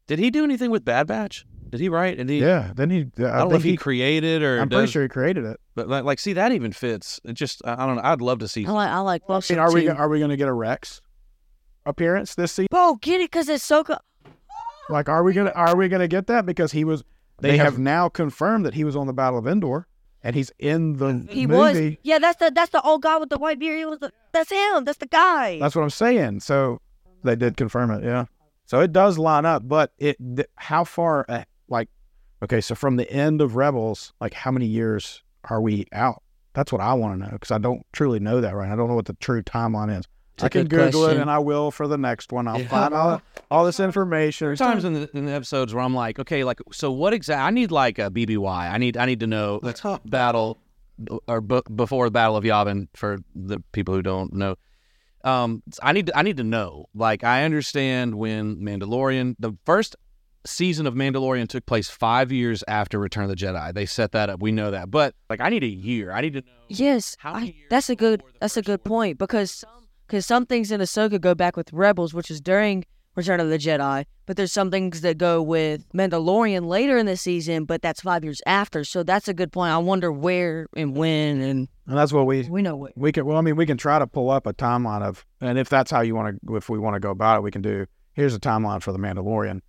did he do anything with Bad Batch? Did he write? Did he, Yeah. Then he. I, I don't know think if he, he. created or I'm pretty sure he created it. But like, like, see, that even fits. It just, I, I don't know. I'd love to see. I like I like I mean, are we are we going to get a Rex appearance this season? Bro, get it because Ahsoka. Like, are we gonna are we gonna get that because he was? They, They have, have- now confirmed that he was on the Battle of Endor, and he's in the He movie. was. Yeah, that's the that's the old guy with the white beard. He was the, that's him. That's the guy. That's what I'm saying. So they did confirm it. Yeah. So it does line up, but it th- how far? Uh, like, okay, so from the end of Rebels, like how many years are we out? That's what I want to know because I don't truly know that right. I don't know what the true timeline is. It's a I can good Google it, and I will for the next one. I'll Yeah. find all, all this information. There's times in the, in the episodes where I'm like, okay, like, so what exactly? I need like a BBY. I need, I need to know the top battle or b- before the Battle of Yavin for the people who don't know. Um, I need, I need to know. Like, I understand when Mandalorian, the first season of Mandalorian took place five years after Return of the Jedi. They set that up. We know that, but like, I need a year. I need to know. yes, How I, years that's a good that's a good point because some because some things in Ahsoka go back with Rebels, which is during Return of the Jedi, but there's some things that go with Mandalorian later in the season, but that's five years after. So that's a good point. I wonder where and when, and and that's what we we know what. We can. Well, I mean, we can try to pull up a timeline of, and if that's how you want to, if we want to go about it, we can do. Here's a timeline for the Mandalorian.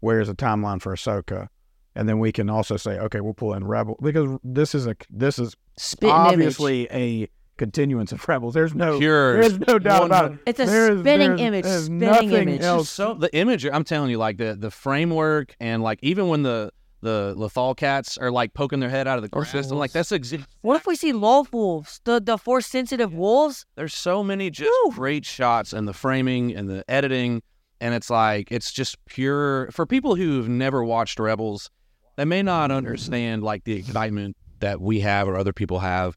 Where's a timeline for Ahsoka? And then we can also say, okay, we'll pull in Rebel because this is a this is Spitting image. obviously a continuance of Rebels. There's no Pure. there's no doubt about it. It's a There is- spinning there's- image, there's spinning nothing image. else. So the image, I'm telling you, like the the framework and like even when the the Lothal cats are like poking their head out of the grass, I'm like, that's exa- What if we see Loth-wolves, the the force sensitive wolves? there's so many just Woo. great shots and the framing and the editing and it's like it's just pure for people who've never watched rebels they may not understand like the excitement that we have or other people have,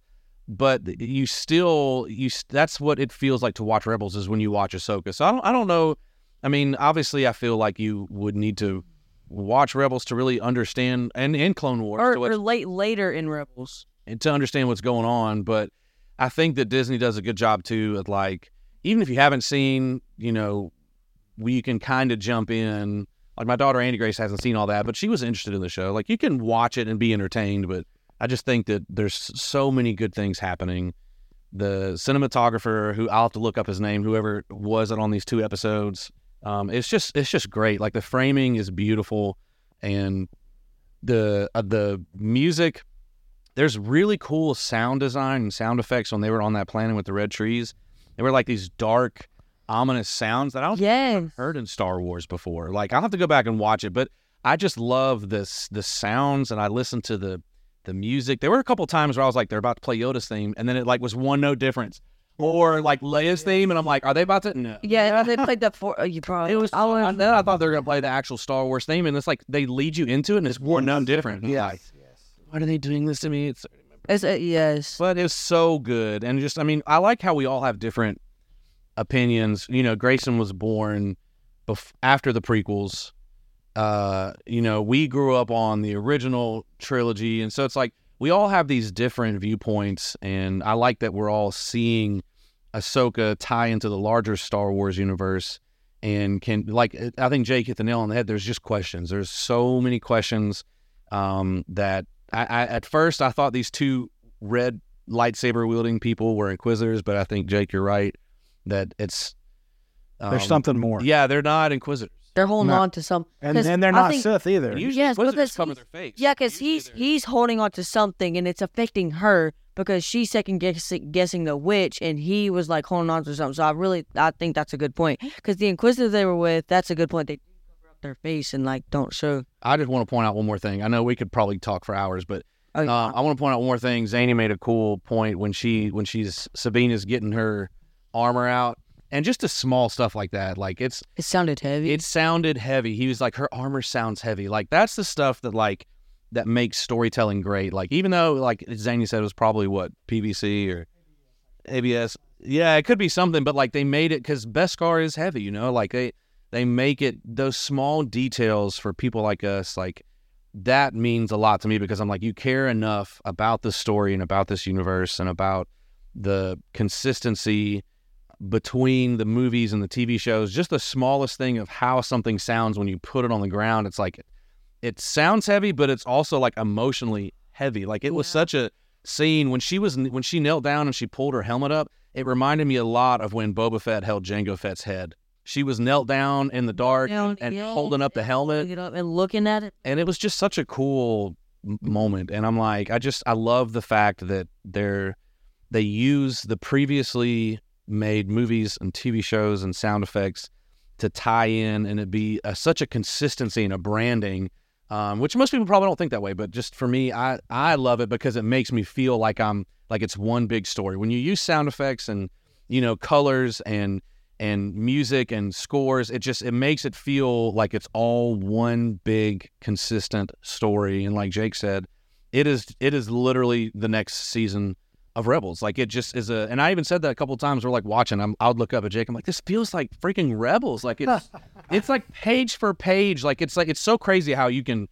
but you still you that's what it feels like to watch Rebels is when you watch Ahsoka. So I don't I don't know. I mean, obviously, I feel like you would need to watch Rebels to really understand and in Clone Wars or, or late later in Rebels. and to understand what's going on. But I think that Disney does a good job too at like even if you haven't seen, you know, we can kind of jump in. Like my daughter Andy Grace hasn't seen all that, but she was interested in the show. Like you can watch it and be entertained, but I just think that there's so many good things happening. The cinematographer, who I'll have to look up his name, whoever was it on these two episodes, um, it's just it's just great. Like the framing is beautiful, and the uh, the music there's really cool sound design and sound effects when they were on that planet with the red trees. They were like these dark, ominous sounds that I don't Yes. heard in Star Wars before. Like I'll have to go back and watch it, but I just love this the sounds and I listen to the the music. There were a couple times where I was like, they're about to play Yoda's theme, and then it like was one note difference. Or like Leia's theme, and I'm like, are they about to? No. Yeah, they played the for oh, you probably. It was. I was- then I thought they were gonna play the actual Star Wars theme, and it's like they lead you into it, and it's one note different. Yeah. Like, why are they doing this to me? It's It's a, yes. but it's so good and just i mean i like how we all have different opinions you know grayson was born bef- after the prequels uh you know we grew up on the original trilogy and so it's like we all have these different viewpoints and i like that we're all seeing ahsoka tie into the larger star wars universe and can like i think jake hit the nail on the head there's just questions there's so many questions um that I, I at first I thought these two red lightsaber wielding people were inquisitors, but I think Jake, you're right that it's There's um, something more. Yeah, they're not inquisitors. They're holding No. on to some. and 'cause then they're I not think- Sith either. And usually Yes, inquisitors because cover he's- their face. Yeah, because Usually he's they're- he's holding on to something, and it's affecting her because she's second guessing, guessing the witch, and he was like holding on to something. So I really I think that's a good point because the Inquisitor they were with, that's a good point. They do cover up their face and like don't show. I just want to point out one more thing. I know we could probably talk for hours, but Oh, yeah. uh, I want to point out one more thing. Zany made a cool point when she when she's Sabina's getting her armor out, and just the small stuff like that. Like it's it sounded heavy. it sounded heavy. He was like, her armor sounds heavy. Like that's the stuff that like that makes storytelling great. Like even though like Zany said it was probably what PVC or ABS. Yeah, it could be something, but like they made it because Beskar is heavy. You know, like they they make it those small details for people like us. Like that means a lot to me because I'm like you care enough about the story and about this universe and about the consistency between the movies and the TV shows, just the smallest thing of how something sounds when you put it on the ground. It's like it sounds heavy, but it's also like emotionally heavy. Like it was such a scene when she was when she knelt down and she pulled her helmet up. It reminded me a lot of when Boba Fett held Jango Fett's head. She was knelt down in the dark Down, and yeah, holding up the helmet it and looking at it. and it was just such a cool moment and i'm like i just i love the fact that they're they use the previously made movies and tv shows and sound effects to tie in and it be a, such a consistency and a branding um, which most people probably don't think that way but just for me i i love it because it makes me feel like i'm like it's one big story. When you use sound effects and you know colors and and music and scores it just it makes it feel like it's all one big consistent story. And like jake said it is it is literally the next season of rebels like it just is a and i even said that a couple of times we're like watching I'm, i would look up at jake i'm like this feels like freaking rebels like it's it's like page for page like it's like it's so crazy how you can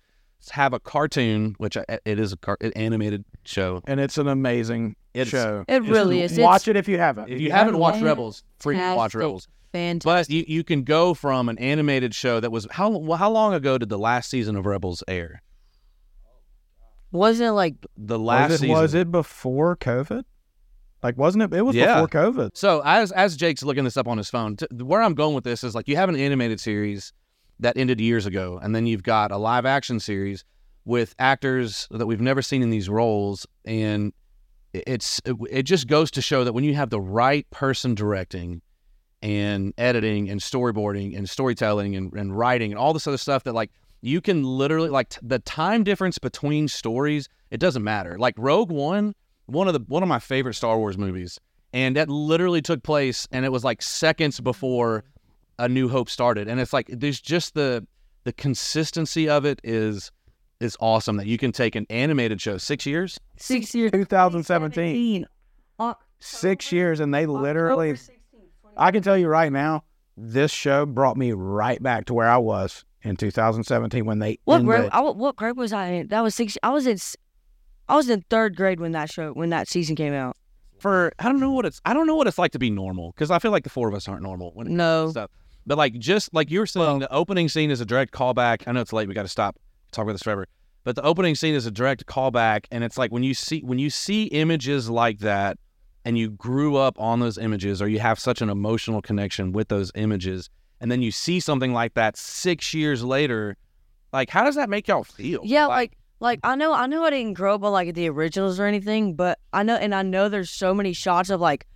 have a cartoon which uh, I, it is a car, an animated show and it's an amazing It's- show. It really is. Watch it's it if you haven't. if you haven't watched Yeah. rebels freaking watch rebels Fantastic. But you, you can go from an animated show that was how how long ago did the last season of Rebels air? Wasn't it like The last was it, season. was it before COVID? Like, wasn't it? It was Yeah. before COVID. So as as Jake's looking this up on his phone, t- where I'm going with this is like you have an animated series that ended years ago, and then you've got a live action series with actors that we've never seen in these roles, and it's it, it just goes to show that when you have the right person directing and editing and storyboarding and storytelling and, and writing and all this other stuff that like you can literally like t- the time difference between stories it doesn't matter like rogue one one of the one of my favorite star wars movies and that literally took place and it was like seconds before a new hope started and it's like there's just the the consistency of it is is awesome that you can take an animated show six years. Six years. 2017. Six years, and they literally. I can tell you right now, this show brought me right back to where I was in 2017 when they What ended. grade? I, what grade was I in? That was six. I was in. I was in third grade when that show when that season came out. For I don't know what it's I don't know what it's like to be normal because I feel like the four of us aren't normal when it No. stuff. But like just like you were saying, the opening scene is a direct callback. I know it's late. We got to stop talk about this forever. But the opening scene is a direct callback, and it's like when you see when you see images like that, and you grew up on those images, or you have such an emotional connection with those images, and then you see something like that six years later, like how does that make y'all feel? Yeah, like like I know I know I didn't grow up on like the originals or anything, but I know and I know there's so many shots of like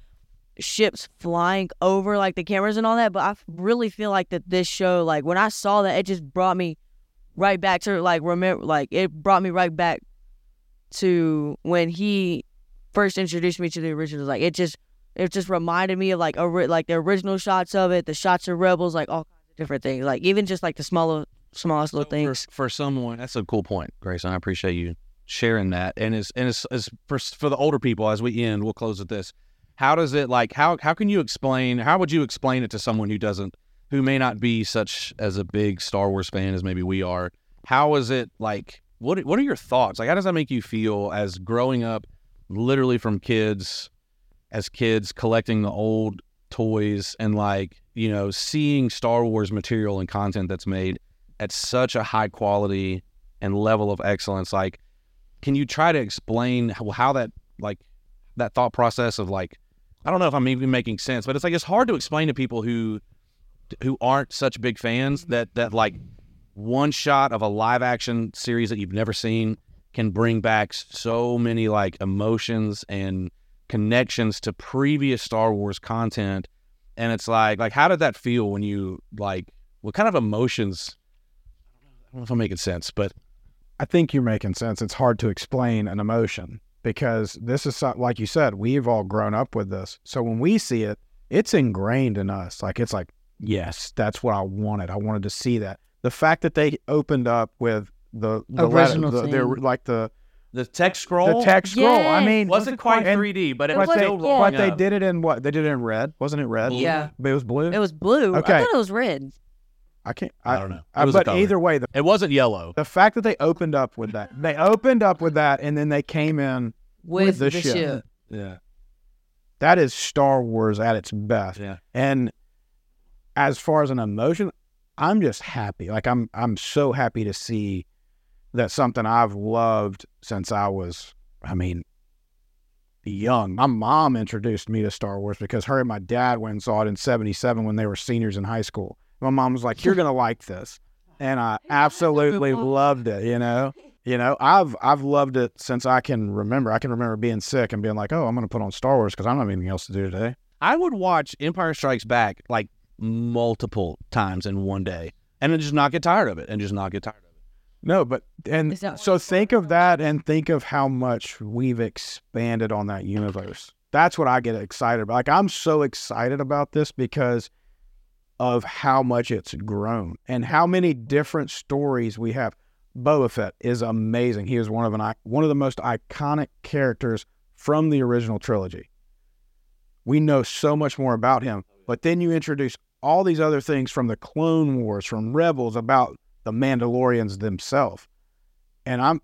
ships flying over like the cameras and all that, but I really feel like that this show like when I saw that it just brought me right back to like remember like it brought me right back to when he first introduced me to the originals. Like it just it just reminded me of like a like the original shots of it, the shots of Rebels, like all kinds of different things. Like even just like the smaller smallest little for, things. for someone that's a cool point grayson i appreciate you sharing that and as and as for, for the older people as we end we'll close with this how does it like how how can you explain how would you explain it to someone who doesn't who may not be such as a big star wars fan as maybe we are how is it like what what are your thoughts like how does that make you feel as growing up literally from kids as kids collecting the old toys and like you know seeing star wars material and content that's made at such a high quality and level of excellence like can you try to explain how, that like that thought process of like i don't know if i'm even making sense but it's like it's hard to explain to people who who aren't such big fans that that like one shot of a live action series that you've never seen can bring back so many like emotions and connections to previous Star Wars content and it's like like how did that feel when you like what kind of emotions I don't know if I'm making sense but I think you're making sense. It's hard to explain an emotion because this is so- like you said, we've all grown up with this. So when we see it, it's ingrained in us. Like it's like, yes, that's what I wanted. I wanted to see that. The fact that they opened up with the the letter- Original the, the- thing. like the the text scroll the text scroll. I mean, wasn't quite and- 3D but it was they, still yeah. but they up. did it in what? They did it in red, wasn't it red? Blue. Yeah. But it was blue. It was blue. Okay. I thought it was red. I can't. I I, don't know It I, was a but color. either way, the it wasn't yellow the fact that they opened up with that, they opened up with that, and then they came in With, the the, ship. ship. yeah that is Star Wars at its best. yeah And as far as an emotion, I'm just happy. Like I'm I'm so happy to see that something I've loved since I was I mean young. My mom introduced me to Star Wars because her and my dad went and saw it in 77 when they were seniors in high school. My mom was like, "You're going to like this." And I absolutely loved it, you know. You know, I've I've loved it since I can remember. I can remember being sick and being like, "Oh, I'm going to put on Star Wars because I don't have anything else to do today." I would watch Empire Strikes Back like multiple times in one day and then just not get tired of it and just not get tired of it No, but and so think of that and think of how much we've expanded on that universe. That's what I get excited about. Like I'm so excited about this because of how much it's grown and how many different stories we have. Boba Fett is amazing. He is one of an one of the most iconic characters from the original trilogy. We know so much more about him, but then you introduce all these other things from the Clone Wars, from Rebels about the Mandalorians themselves. And I'm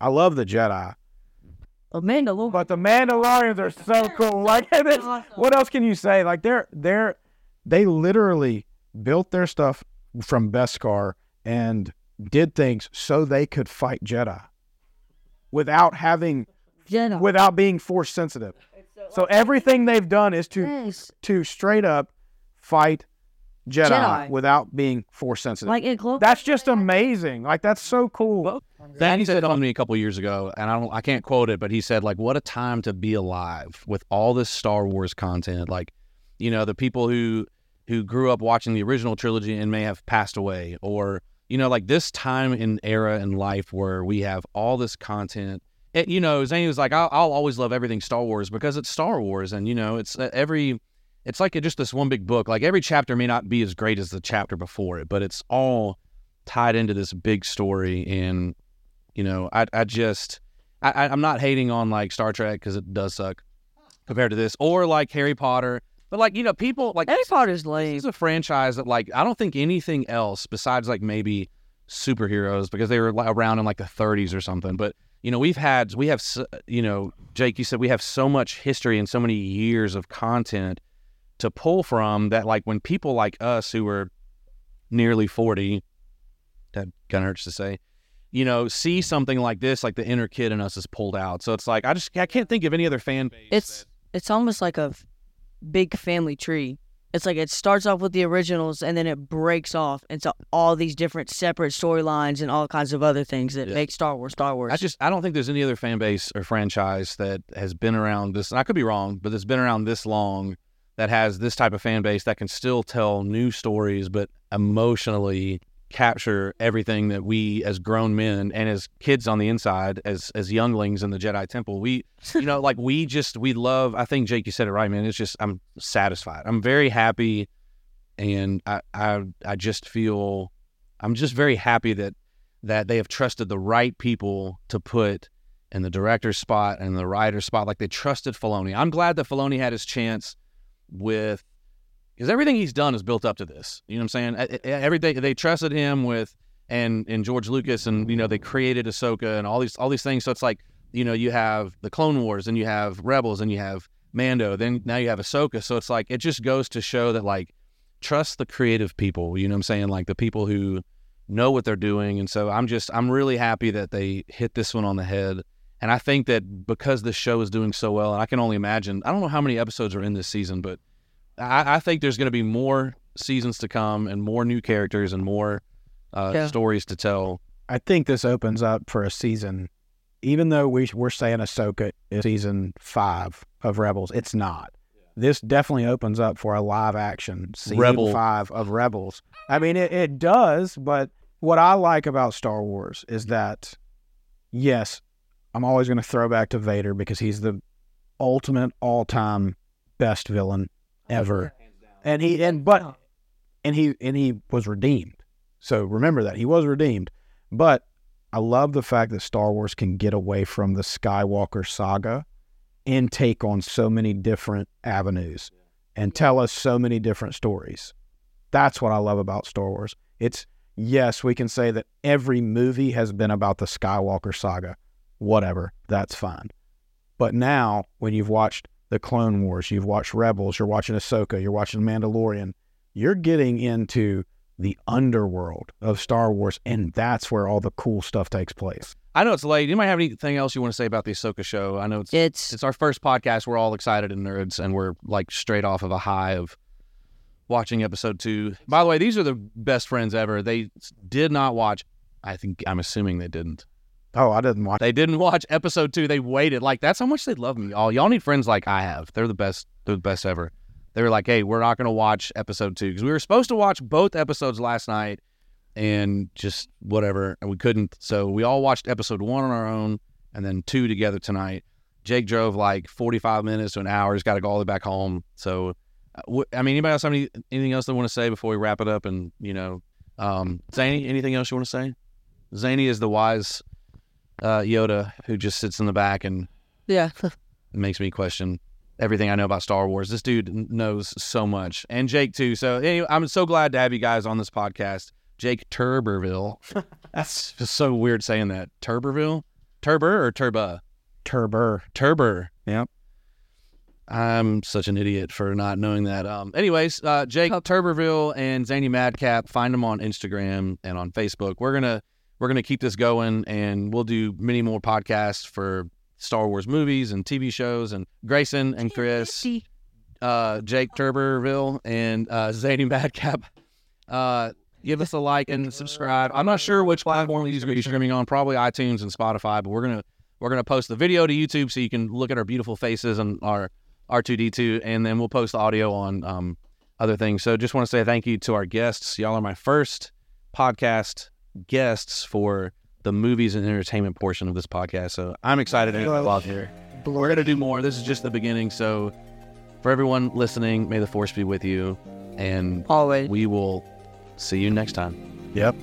I love the Jedi, The Lord. but the Mandalorians are so cool. Like awesome. what else can you say? Like they're they're they literally built their stuff from Beskar and did things so they could fight Jedi without having Jedi. without being force sensitive. So everything they've done is to Yes. to straight up fight Jedi, Jedi. without being force sensitive. Like in Cloak. That's just amazing. Like that's so cool. Danny said on me a couple years ago, and I don't, I can't quote it, but he said like, "What a time to be alive with all this Star Wars content." Like, you know, the people who who grew up watching the original trilogy and may have passed away, or you know, like this time in era in life where we have all this content. It, you know, Zane was like, I'll, "I'll always love everything Star Wars because it's Star Wars," and you know, it's uh, every. It's like just this one big book. Like every chapter may not be as great as the chapter before it, but it's all tied into this big story and You know, I I just I, I'm not hating on like Star Trek because it does suck compared to this, or like Harry Potter. But like you know, people like Harry Potter's This lame. is a franchise that like I don't think anything else besides like maybe superheroes because they were around in like the 30s or something. But you know, we've had we have you know, Jake, you said we have so much history and so many years of content to pull from that. Like when people like us who are nearly 40, that kind of hurts to say. You know, see something like this, like the inner kid in us is pulled out. So it's like I just I can't think of any other fan base. It's it's almost like a big family tree. It's like it starts off with the originals and then it breaks off into all these different separate storylines and all kinds of other things that Yeah. make Star Wars Star Wars. I just I don't think there's any other fan base or franchise that has been around this. And I could be wrong, but it's been around this long that has this type of fan base that can still tell new stories, but emotionally capture everything that we as grown men and as kids on the inside, as as younglings in the Jedi Temple, we you know like we just we love. I think Jake, you said it right, man. It's just I'm satisfied. I'm very happy, and I I I just feel I'm just very happy that that they have trusted the right people to put in the director's spot and the writer's spot. Like they trusted Filoni. I'm glad that Filoni had his chance with because everything he's done is built up to this. You know what I'm saying? Everything they trusted him with, and and George Lucas, and you know they created Ahsoka and all these all these things. So it's like you know you have the Clone Wars, and you have Rebels, and you have Mando. Then now you have Ahsoka. So it's like it just goes to show that like trust the creative people. You know what I'm saying? Like the people who know what they're doing. And so I'm just I'm really happy that they hit this one on the head. And I think that because this show is doing so well, and I can only imagine I don't know how many episodes are in this season, but I, I think there's going to be more seasons to come and more new characters and more uh, Yeah. stories to tell. I think this opens up for a season, even though we we're saying Ahsoka is season five of Rebels. It's not. This definitely opens up for a live action season Rebel. five of Rebels. I mean, it, it does, but what I like about Star Wars is that, yes, I'm always going to throw back to Vader because he's the ultimate all time best villain ever, and he and but and he and he was redeemed. So remember that he was redeemed. But I love the fact that Star Wars can get away from the Skywalker saga and take on so many different avenues and tell us so many different stories. That's what I love about Star Wars. It's yes, we can say that every movie has been about the Skywalker saga. Whatever, that's fine. But now, when you've watched the Clone Wars, you've watched Rebels, you're watching Ahsoka, you're watching Mandalorian, you're getting into the underworld of Star Wars, and that's where all the cool stuff takes place. I know it's late. You might have anything else you want to say about the Ahsoka show? I know it's it's it's our first podcast. We're all excited and nerds, and we're like straight off of a high of watching episode two. By the way, these are the best friends ever. They did not watch. I think I'm assuming they didn't. Oh, I didn't watch. They didn't watch episode two. They waited. Like that's how much they love me. All y'all need friends like I have. They're the best. They're the best ever. They were like, hey, we're not going to watch episode two because we were supposed to watch both episodes last night, and just whatever, and we couldn't. So we all watched episode one on our own, and then two together tonight. Jake drove like 45 minutes to an hour. He's got to go all the way back home. So, uh, I mean, anybody else have any, anything else they want to say before we wrap it up? And you know, um, Zany, anything else you want to say? Zany is the wise uh, Yoda who just sits in the back and yeah. makes me question everything I know about Star Wars. This dude knows so much, and Jake too. So anyway, I'm so glad to have you guys on this podcast. Jake Turberville. That's just so weird saying that. Turberville, Turber or Turba? Turber. Turber. Yep. I'm such an idiot for not knowing that. Um, anyways, uh, Jake Turberville and Zany Madcap, find them on Instagram and on Facebook. We're gonna we're gonna keep this going, and we'll do many more podcasts for Star Wars movies and TV shows. And Grayson and Chris, uh, Jake Turberville and uh, Zany Madcap, uh, give us a like and subscribe. I'm not sure which platform these are going to be streaming on. Probably iTunes and Spotify, but we're gonna we're gonna post the video to YouTube so you can look at our beautiful faces and our R2D2, and then we'll post the audio on um, other things. So just want to say thank you to our guests. Y'all are my first podcast guests for the movies and entertainment portion of this podcast. So I'm excited to have here. We're going to do more. This is just the beginning. So for everyone listening, may the force be with you. And always we will see you next time. Yep.